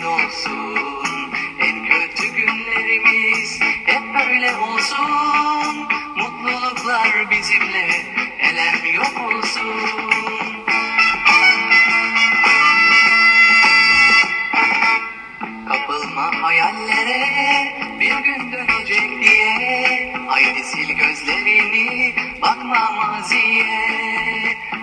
neşeyle dolsun En kötü günlerimiz hep böyle olsun. Mutluluklar bizimle elem yok olsun. Kapılma hayallere bir gün dönecek diye. Haydi sil gözlerini bakma maziye.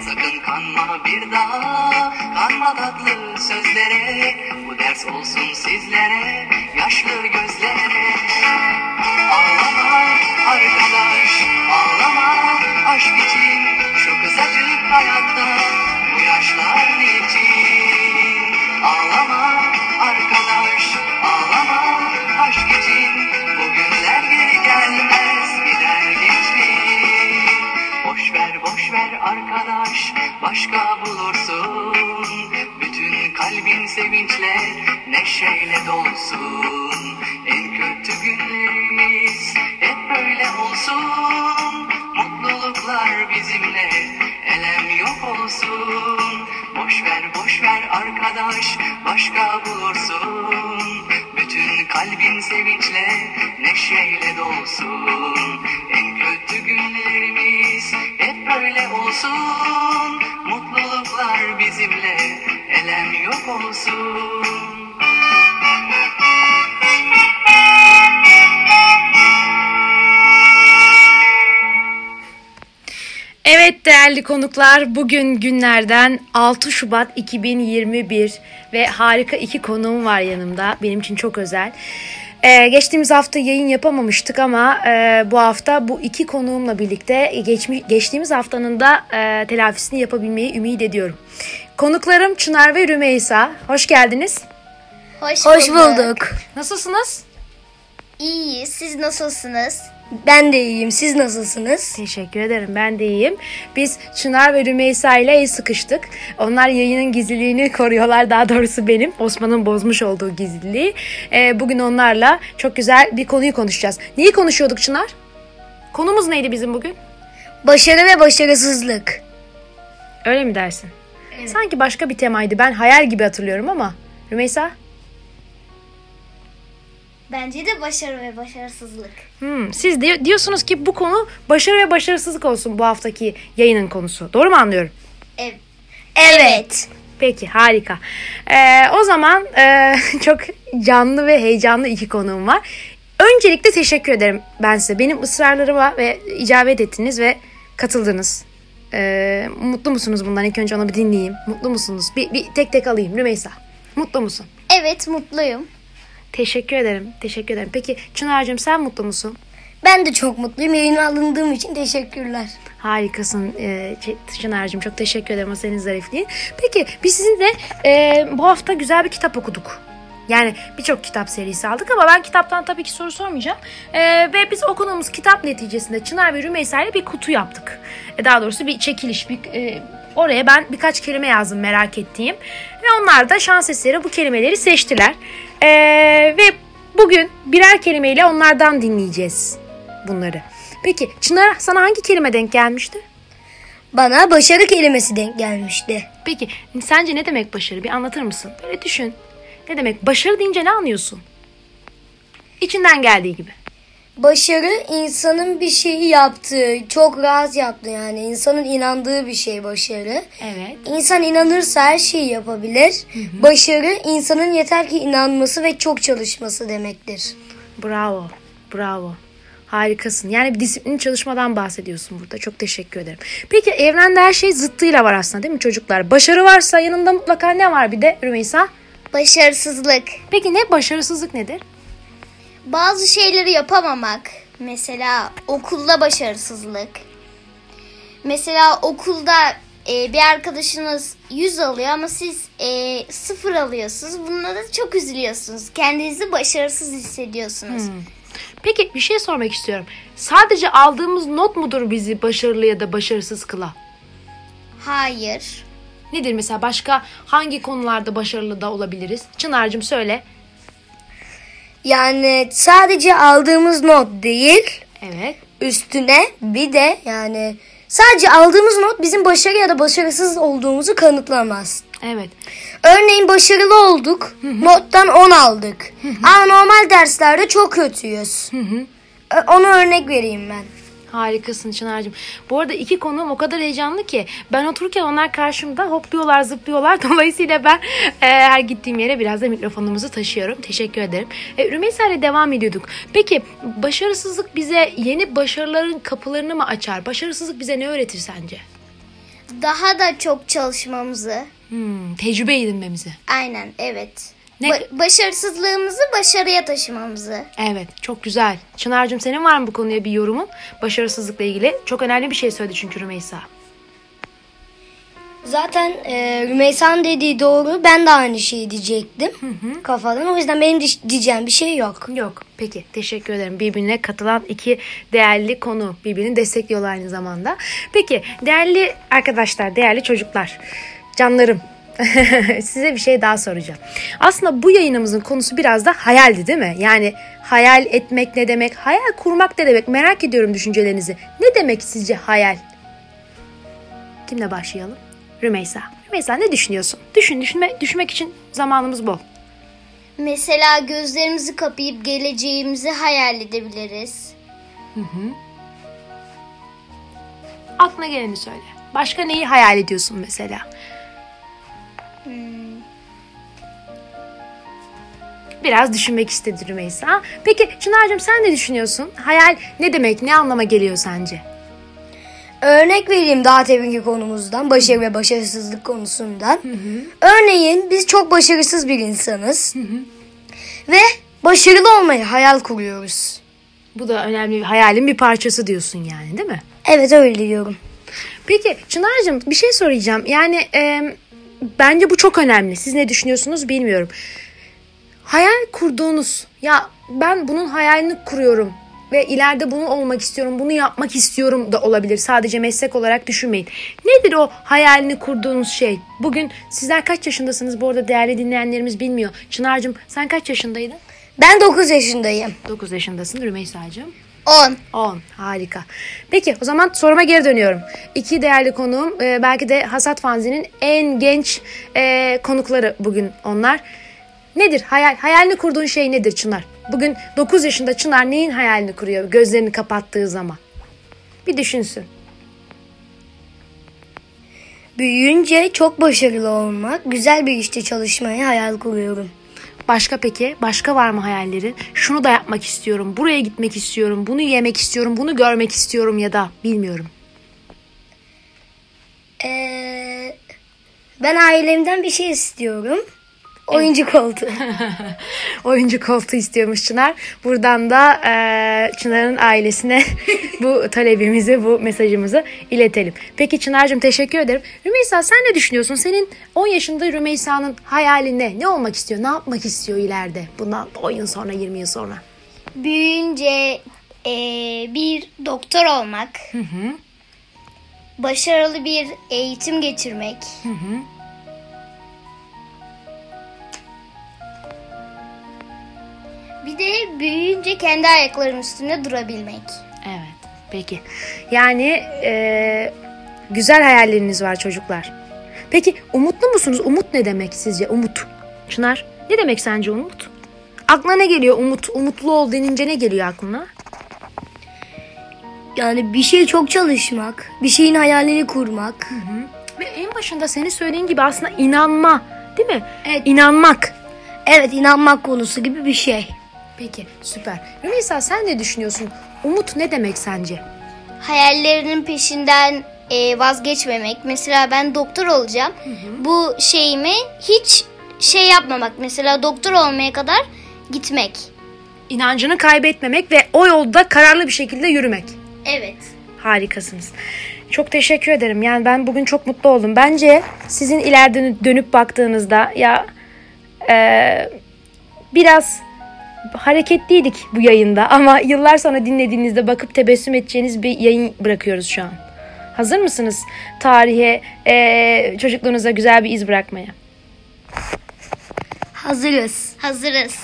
Sakın kanma bir daha kanma tatlı olsun sizlere. Yaşlı gözlere böyle olsun Mutluluklar bizimle elem yok olsun Evet değerli konuklar bugün günlerden 6 Şubat 2021 ve harika iki konuğum var yanımda. Benim için çok özel. Ee, geçtiğimiz hafta yayın yapamamıştık ama e, bu hafta bu iki konuğumla birlikte geçmi, geçtiğimiz haftanın da e, telafisini yapabilmeyi ümit ediyorum. Konuklarım Çınar ve Rümeysa. Hoş geldiniz. Hoş, Hoş bulduk. Nasılsınız? İyiyiz. Siz nasılsınız? Ben de iyiyim. Siz nasılsınız? Teşekkür ederim. Ben de iyiyim. Biz Çınar ve Rümeysa ile el sıkıştık. Onlar yayının gizliliğini koruyorlar. Daha doğrusu benim. Osman'ın bozmuş olduğu gizliliği. Ee, bugün onlarla çok güzel bir konuyu konuşacağız. Neyi konuşuyorduk Çınar? Konumuz neydi bizim bugün? Başarı ve başarısızlık. Öyle mi dersin? Sanki başka bir temaydı. Ben hayal gibi hatırlıyorum ama. Rümeysa? Bence de başarı ve başarısızlık. Hmm, siz de diyorsunuz ki bu konu başarı ve başarısızlık olsun bu haftaki yayının konusu. Doğru mu anlıyorum? Evet. Evet. Peki harika. Ee, o zaman e, çok canlı ve heyecanlı iki konuğum var. Öncelikle teşekkür ederim ben size. Benim ısrarlarıma ve icabet ettiniz ve katıldınız. Ee, mutlu musunuz bundan? İlk önce onu bir dinleyeyim. Mutlu musunuz? Bir, bir tek tek alayım. Rümeysa. Mutlu musun? Evet mutluyum. Teşekkür ederim. Teşekkür ederim. Peki Çınar'cığım sen mutlu musun? Ben de çok mutluyum. Yayına alındığım için teşekkürler. Harikasın e, Çınar'cığım. Çok teşekkür ederim o senin zarifliğin. Peki biz sizinle e, bu hafta güzel bir kitap okuduk. Yani birçok kitap serisi aldık ama ben kitaptan tabii ki soru sormayacağım. E, ve biz okuduğumuz kitap neticesinde Çınar ve Rümeysa ile bir kutu yaptık. E, daha doğrusu bir çekiliş. Bir, e, oraya ben birkaç kelime yazdım merak ettiğim. Ve onlar da şans eseri bu kelimeleri seçtiler. E, ve bugün birer kelimeyle onlardan dinleyeceğiz bunları. Peki Çınar sana hangi kelime denk gelmişti? Bana başarı kelimesi denk gelmişti. Peki sence ne demek başarı? Bir anlatır mısın? Böyle düşün. Ne demek? Başarı deyince ne anlıyorsun? İçinden geldiği gibi. Başarı insanın bir şeyi yaptığı, çok rahat yaptığı yani insanın inandığı bir şey başarı. Evet. İnsan inanırsa her şeyi yapabilir. Başarı insanın yeter ki inanması ve çok çalışması demektir. Bravo. Bravo. Harikasın. Yani bir disiplinli çalışmadan bahsediyorsun burada. Çok teşekkür ederim. Peki evrende her şey zıttıyla var aslında değil mi çocuklar? Başarı varsa yanında mutlaka ne var bir de Rümeysa? Başarısızlık. Peki ne başarısızlık nedir? Bazı şeyleri yapamamak. Mesela okulda başarısızlık. Mesela okulda e, bir arkadaşınız 100 alıyor ama siz e, 0 alıyorsunuz. Bununla da çok üzülüyorsunuz. Kendinizi başarısız hissediyorsunuz. Peki bir şey sormak istiyorum. Sadece aldığımız not mudur bizi başarılı ya da başarısız kılan? Hayır. Nedir mesela başka hangi konularda başarılı da olabiliriz? Çınar'cığım söyle. Yani sadece aldığımız not değil, Evet. üstüne bir de yani sadece aldığımız not bizim başarı ya da başarısız olduğumuzu kanıtlamaz. Evet. Örneğin başarılı olduk, nottan 10 aldık. Ama normal derslerde çok kötüyüz. Ona örnek vereyim ben. Harikasın Çınar'cığım. Bu arada iki konuğum o kadar heyecanlı ki ben otururken onlar karşımda hopluyorlar zıplıyorlar. Dolayısıyla ben e, her gittiğim yere biraz da mikrofonumuzu taşıyorum. Teşekkür ederim. E, Rümeysa ile devam ediyorduk. Peki başarısızlık bize yeni başarıların kapılarını mı açar? Başarısızlık bize ne öğretir sence? Daha da çok çalışmamızı. Hmm, tecrübe edinmemizi. Aynen evet. Ne- Ba- başarısızlığımızı başarıya taşımamızı. Evet çok güzel. Çınar'cığım senin var mı bu konuya bir yorumun? Başarısızlıkla ilgili. Çok önemli bir şey söyledi çünkü Rümeysa. Zaten e, Rümeysa'nın dediği doğru. Ben de aynı şeyi diyecektim kafadan. O yüzden benim di- diyeceğim bir şey yok. Yok. Peki teşekkür ederim. Birbirine katılan iki değerli konu. Birbirini destekliyorlar aynı zamanda. Peki değerli arkadaşlar, değerli çocuklar, canlarım. Size bir şey daha soracağım. Aslında bu yayınımızın konusu biraz da hayaldi değil mi? Yani hayal etmek ne demek? Hayal kurmak ne demek? Merak ediyorum düşüncelerinizi. Ne demek sizce hayal? Kimle başlayalım? Rümeysa. Rümeysa ne düşünüyorsun? Düşün, düşünme, düşünmek için zamanımız bol. Mesela gözlerimizi kapayıp geleceğimizi hayal edebiliriz. Aklına geleni söyle. Başka neyi hayal ediyorsun mesela? Biraz düşünmek istedi Rümeysa. Peki Çınar'cığım sen ne düşünüyorsun? Hayal ne demek, ne anlama geliyor sence? Örnek vereyim daha deminki konumuzdan. Başarı ve başarısızlık konusundan. Örneğin biz çok başarısız bir insanız. Ve başarılı olmayı hayal kuruyoruz. Bu da önemli bir hayalin bir parçası diyorsun yani değil mi? Evet öyle diyorum. Peki Çınar'cığım bir şey soracağım. Yani e, bence bu çok önemli. Siz ne düşünüyorsunuz bilmiyorum. Hayal kurduğunuz ya ben bunun hayalini kuruyorum ve ileride bunu olmak istiyorum, bunu yapmak istiyorum da olabilir. Sadece meslek olarak düşünmeyin. Nedir o hayalini kurduğunuz şey? Bugün sizler kaç yaşındasınız? Bu arada değerli dinleyenlerimiz bilmiyor. Çınar'cığım sen kaç yaşındaydın? Ben 9 yaşındayım. 9 yaşındasın Rümeysa'cığım. 10. 10. Harika. Peki o zaman soruma geri dönüyorum. İki değerli konuğum e, belki de Hasat Fanzi'nin en genç e, konukları bugün onlar. Nedir hayal? Hayalini kurduğun şey nedir Çınar? Bugün 9 yaşında Çınar neyin hayalini kuruyor gözlerini kapattığı zaman? Bir düşünsün. Büyüyünce çok başarılı olmak, güzel bir işte çalışmayı hayal kuruyorum. Başka peki? Başka var mı hayallerin? Şunu da yapmak istiyorum, buraya gitmek istiyorum, bunu yemek istiyorum, bunu görmek istiyorum ya da bilmiyorum. Ee, ben ailemden bir şey istiyorum. Oyuncu koltuğu. Oyuncu koltuğu istiyormuş Çınar. Buradan da eee, Çınar'ın ailesine bu talebimizi, bu mesajımızı iletelim. Peki Çınar'cığım teşekkür ederim. Rümeysa sen ne düşünüyorsun? Senin 10 yaşında Rümeysa'nın hayali ne? Ne olmak istiyor? Ne yapmak istiyor ileride? Bundan 10 yıl sonra, 20 yıl sonra. Büyüyünce e, bir doktor olmak. Başarılı bir eğitim geçirmek. Bir de büyüyünce kendi ayaklarının üstünde durabilmek. Evet. Peki. Yani eee, güzel hayalleriniz var çocuklar. Peki umutlu musunuz? Umut ne demek sizce? Umut. Çınar ne demek sence umut? Aklına ne geliyor umut? Umutlu ol denince ne geliyor aklına? Yani bir şey çok çalışmak, bir şeyin hayalini kurmak. Ve en başında senin söylediğin gibi aslında inanma. Değil mi? Evet. İnanmak. Evet inanmak konusu gibi bir şey. Peki süper. Rümeysa sen ne düşünüyorsun? Umut ne demek sence? hayallerinin peşinden e, vazgeçmemek. Mesela ben doktor olacağım. Bu şeyimi hiç şey yapmamak. Mesela doktor olmaya kadar gitmek. İnancını kaybetmemek ve o yolda kararlı bir şekilde yürümek. Evet. Harikasınız. Çok teşekkür ederim. Yani ben bugün çok mutlu oldum. Bence sizin ileride dönüp baktığınızda ya e, biraz hareketliydik bu yayında ama yıllar sonra dinlediğinizde bakıp tebessüm edeceğiniz bir yayın bırakıyoruz şu an. Hazır mısınız tarihe e, çocukluğunuza güzel bir iz bırakmaya? Hazırız. Hazırız.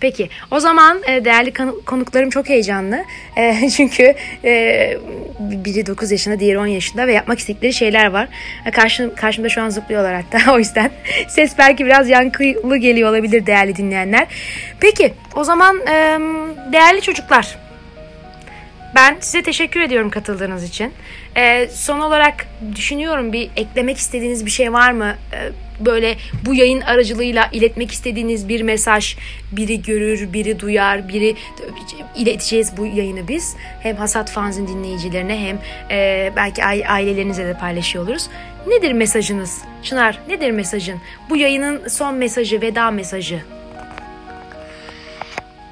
Peki o zaman e, değerli konu- konuklarım çok heyecanlı. E, çünkü e, biri 9 yaşında diğeri 10 yaşında ve yapmak istedikleri şeyler var. Karşım, karşımda şu an zıplıyorlar hatta o yüzden ses belki biraz yankılı geliyor olabilir değerli dinleyenler. Peki o zaman değerli çocuklar ben size teşekkür ediyorum katıldığınız için. Ee, son olarak düşünüyorum bir eklemek istediğiniz bir şey var mı? Ee, böyle bu yayın aracılığıyla iletmek istediğiniz bir mesaj biri görür, biri duyar, biri ileteceğiz bu yayını biz. Hem Hasat Fanz'in dinleyicilerine hem e, belki aile- ailelerinize de paylaşıyor oluruz. Nedir mesajınız? Çınar nedir mesajın? Bu yayının son mesajı, veda mesajı.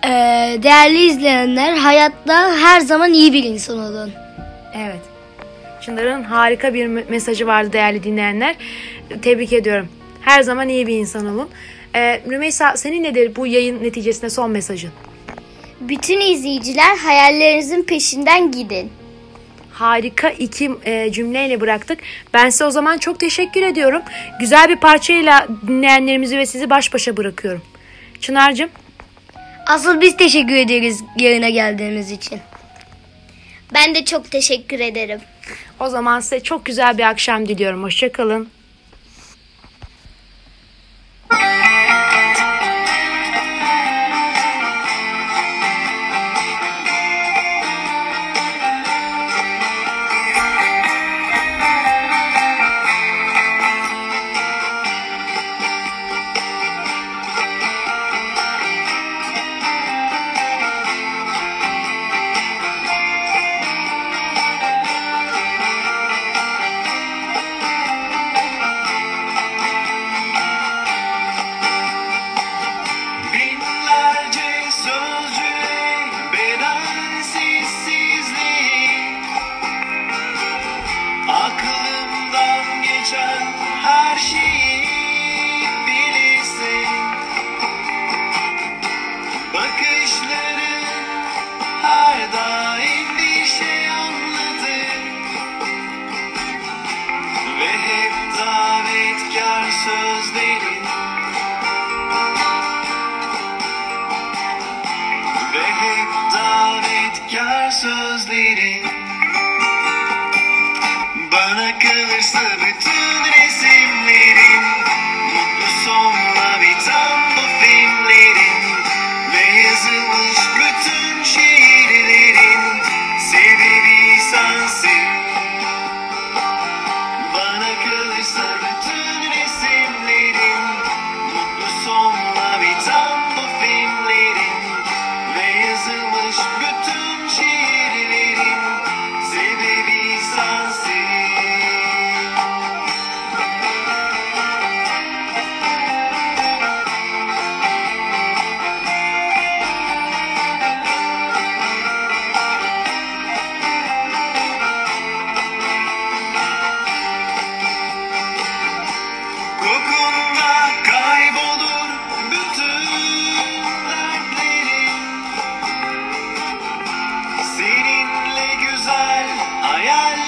Ee, değerli izleyenler hayatta her zaman iyi bir insan olun. Evet. Çınar'ın harika bir me- mesajı vardı değerli dinleyenler. Tebrik ediyorum. Her zaman iyi bir insan olun. Ee, Rümeysa senin nedir bu yayın neticesinde son mesajın? Bütün izleyiciler hayallerinizin peşinden gidin. Harika iki e, cümleyle bıraktık. Ben size o zaman çok teşekkür ediyorum. Güzel bir parçayla dinleyenlerimizi ve sizi baş başa bırakıyorum. Çınar'cığım Asıl biz teşekkür ederiz yayına geldiğimiz için. Ben de çok teşekkür ederim. o zaman size çok güzel bir akşam diliyorum. Hoşçakalın. Güzel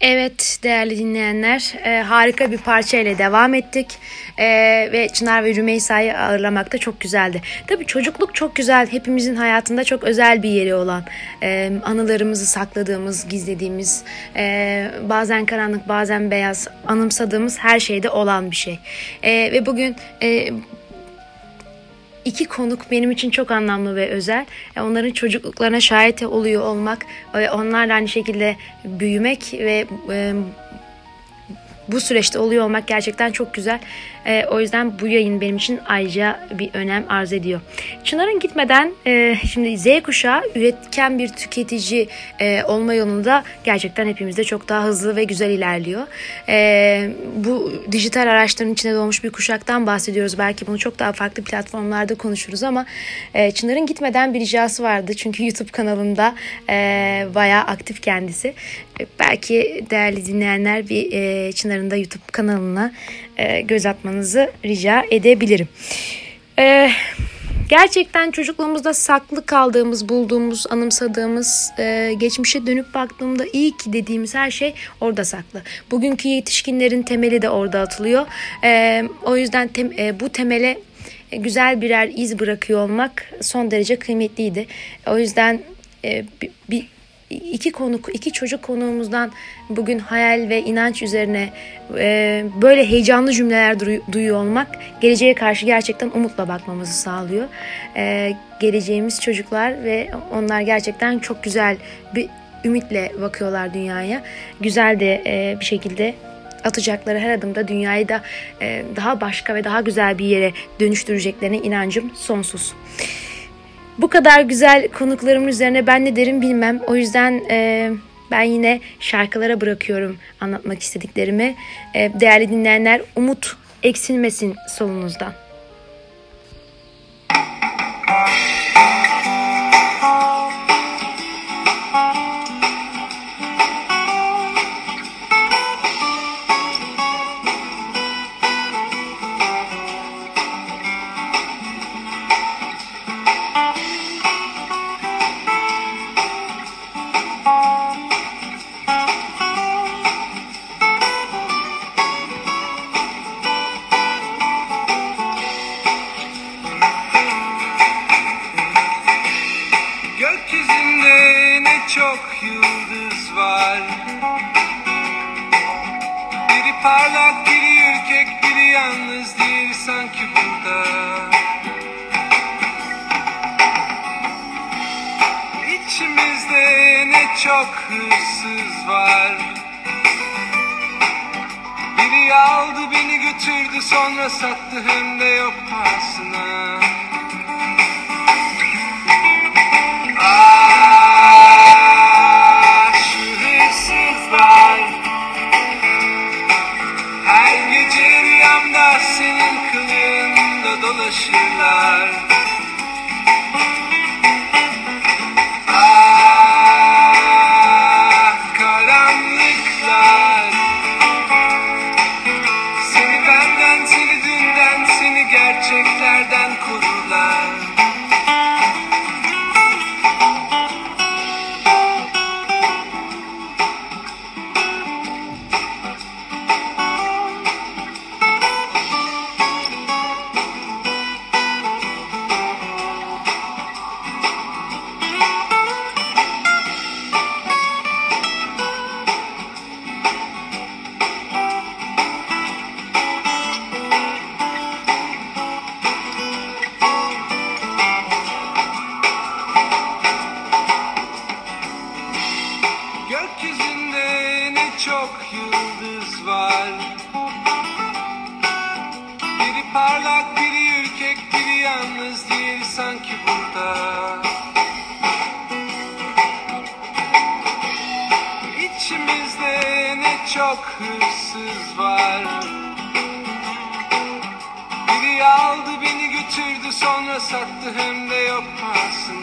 Evet değerli dinleyenler e, harika bir parça ile devam ettik E, ve Çınar ve Rümeysa'yı ağırlamak da çok güzeldi. Tabii çocukluk çok güzel hepimizin hayatında çok özel bir yeri olan e, anılarımızı sakladığımız gizlediğimiz e, bazen karanlık bazen beyaz anımsadığımız her şeyde olan bir şey. E, ve bugün e, iki konuk benim için çok anlamlı ve özel. E, Onların çocukluklarına şahit oluyor olmak ve onlarla aynı şekilde büyümek ve e, bu süreçte oluyor olmak gerçekten çok güzel. E, o yüzden bu yayın benim için ayrıca bir önem arz ediyor. Çınar'ın gitmeden e, şimdi Z kuşağı üretken bir tüketici e, olma yolunda gerçekten hepimizde çok daha hızlı ve güzel ilerliyor. E, bu dijital araçların içine doğmuş bir kuşaktan bahsediyoruz. Belki bunu çok daha farklı platformlarda konuşuruz ama e, Çınar'ın gitmeden bir ricası vardı. Çünkü YouTube kanalında e, bayağı aktif kendisi. Belki değerli dinleyenler bir e, Çınar'ın da YouTube kanalına e, göz atmanızı rica edebilirim. E, gerçekten çocukluğumuzda saklı kaldığımız, bulduğumuz, anımsadığımız, e, geçmişe dönüp baktığımda iyi ki dediğimiz her şey orada saklı. Bugünkü yetişkinlerin temeli de orada atılıyor. E, o yüzden tem- e, bu temele güzel birer iz bırakıyor olmak son derece kıymetliydi. O yüzden e, bir, bir iki konuk, iki çocuk konuğumuzdan bugün hayal ve inanç üzerine e, böyle heyecanlı cümleler duy- duyuyor olmak geleceğe karşı gerçekten umutla bakmamızı sağlıyor. E, geleceğimiz çocuklar ve onlar gerçekten çok güzel bir ümitle bakıyorlar dünyaya. Güzel de e, bir şekilde atacakları her adımda dünyayı da e, daha başka ve daha güzel bir yere dönüştüreceklerine inancım sonsuz. Bu kadar güzel konuklarımın üzerine ben ne derim bilmem. O yüzden e, ben yine şarkılara bırakıyorum anlatmak istediklerimi. E, değerli dinleyenler umut eksilmesin solunuzdan. Parlak, biri ürkek, biri yalnız değil sanki burada. İçimizde ne çok hırsız var. Biri aldı beni götürdü sonra sattı. Hem de yok pahasına 多了起来。Yıldız var. Biri parlak, biri ürkek, biri yalnız değil sanki burada. İçimizde ne çok hırsız var. Biri aldı beni götürdü sonra sattı hem de yok pahasına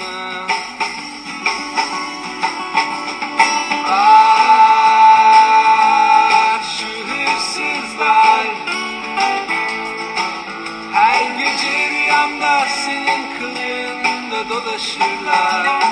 醒来。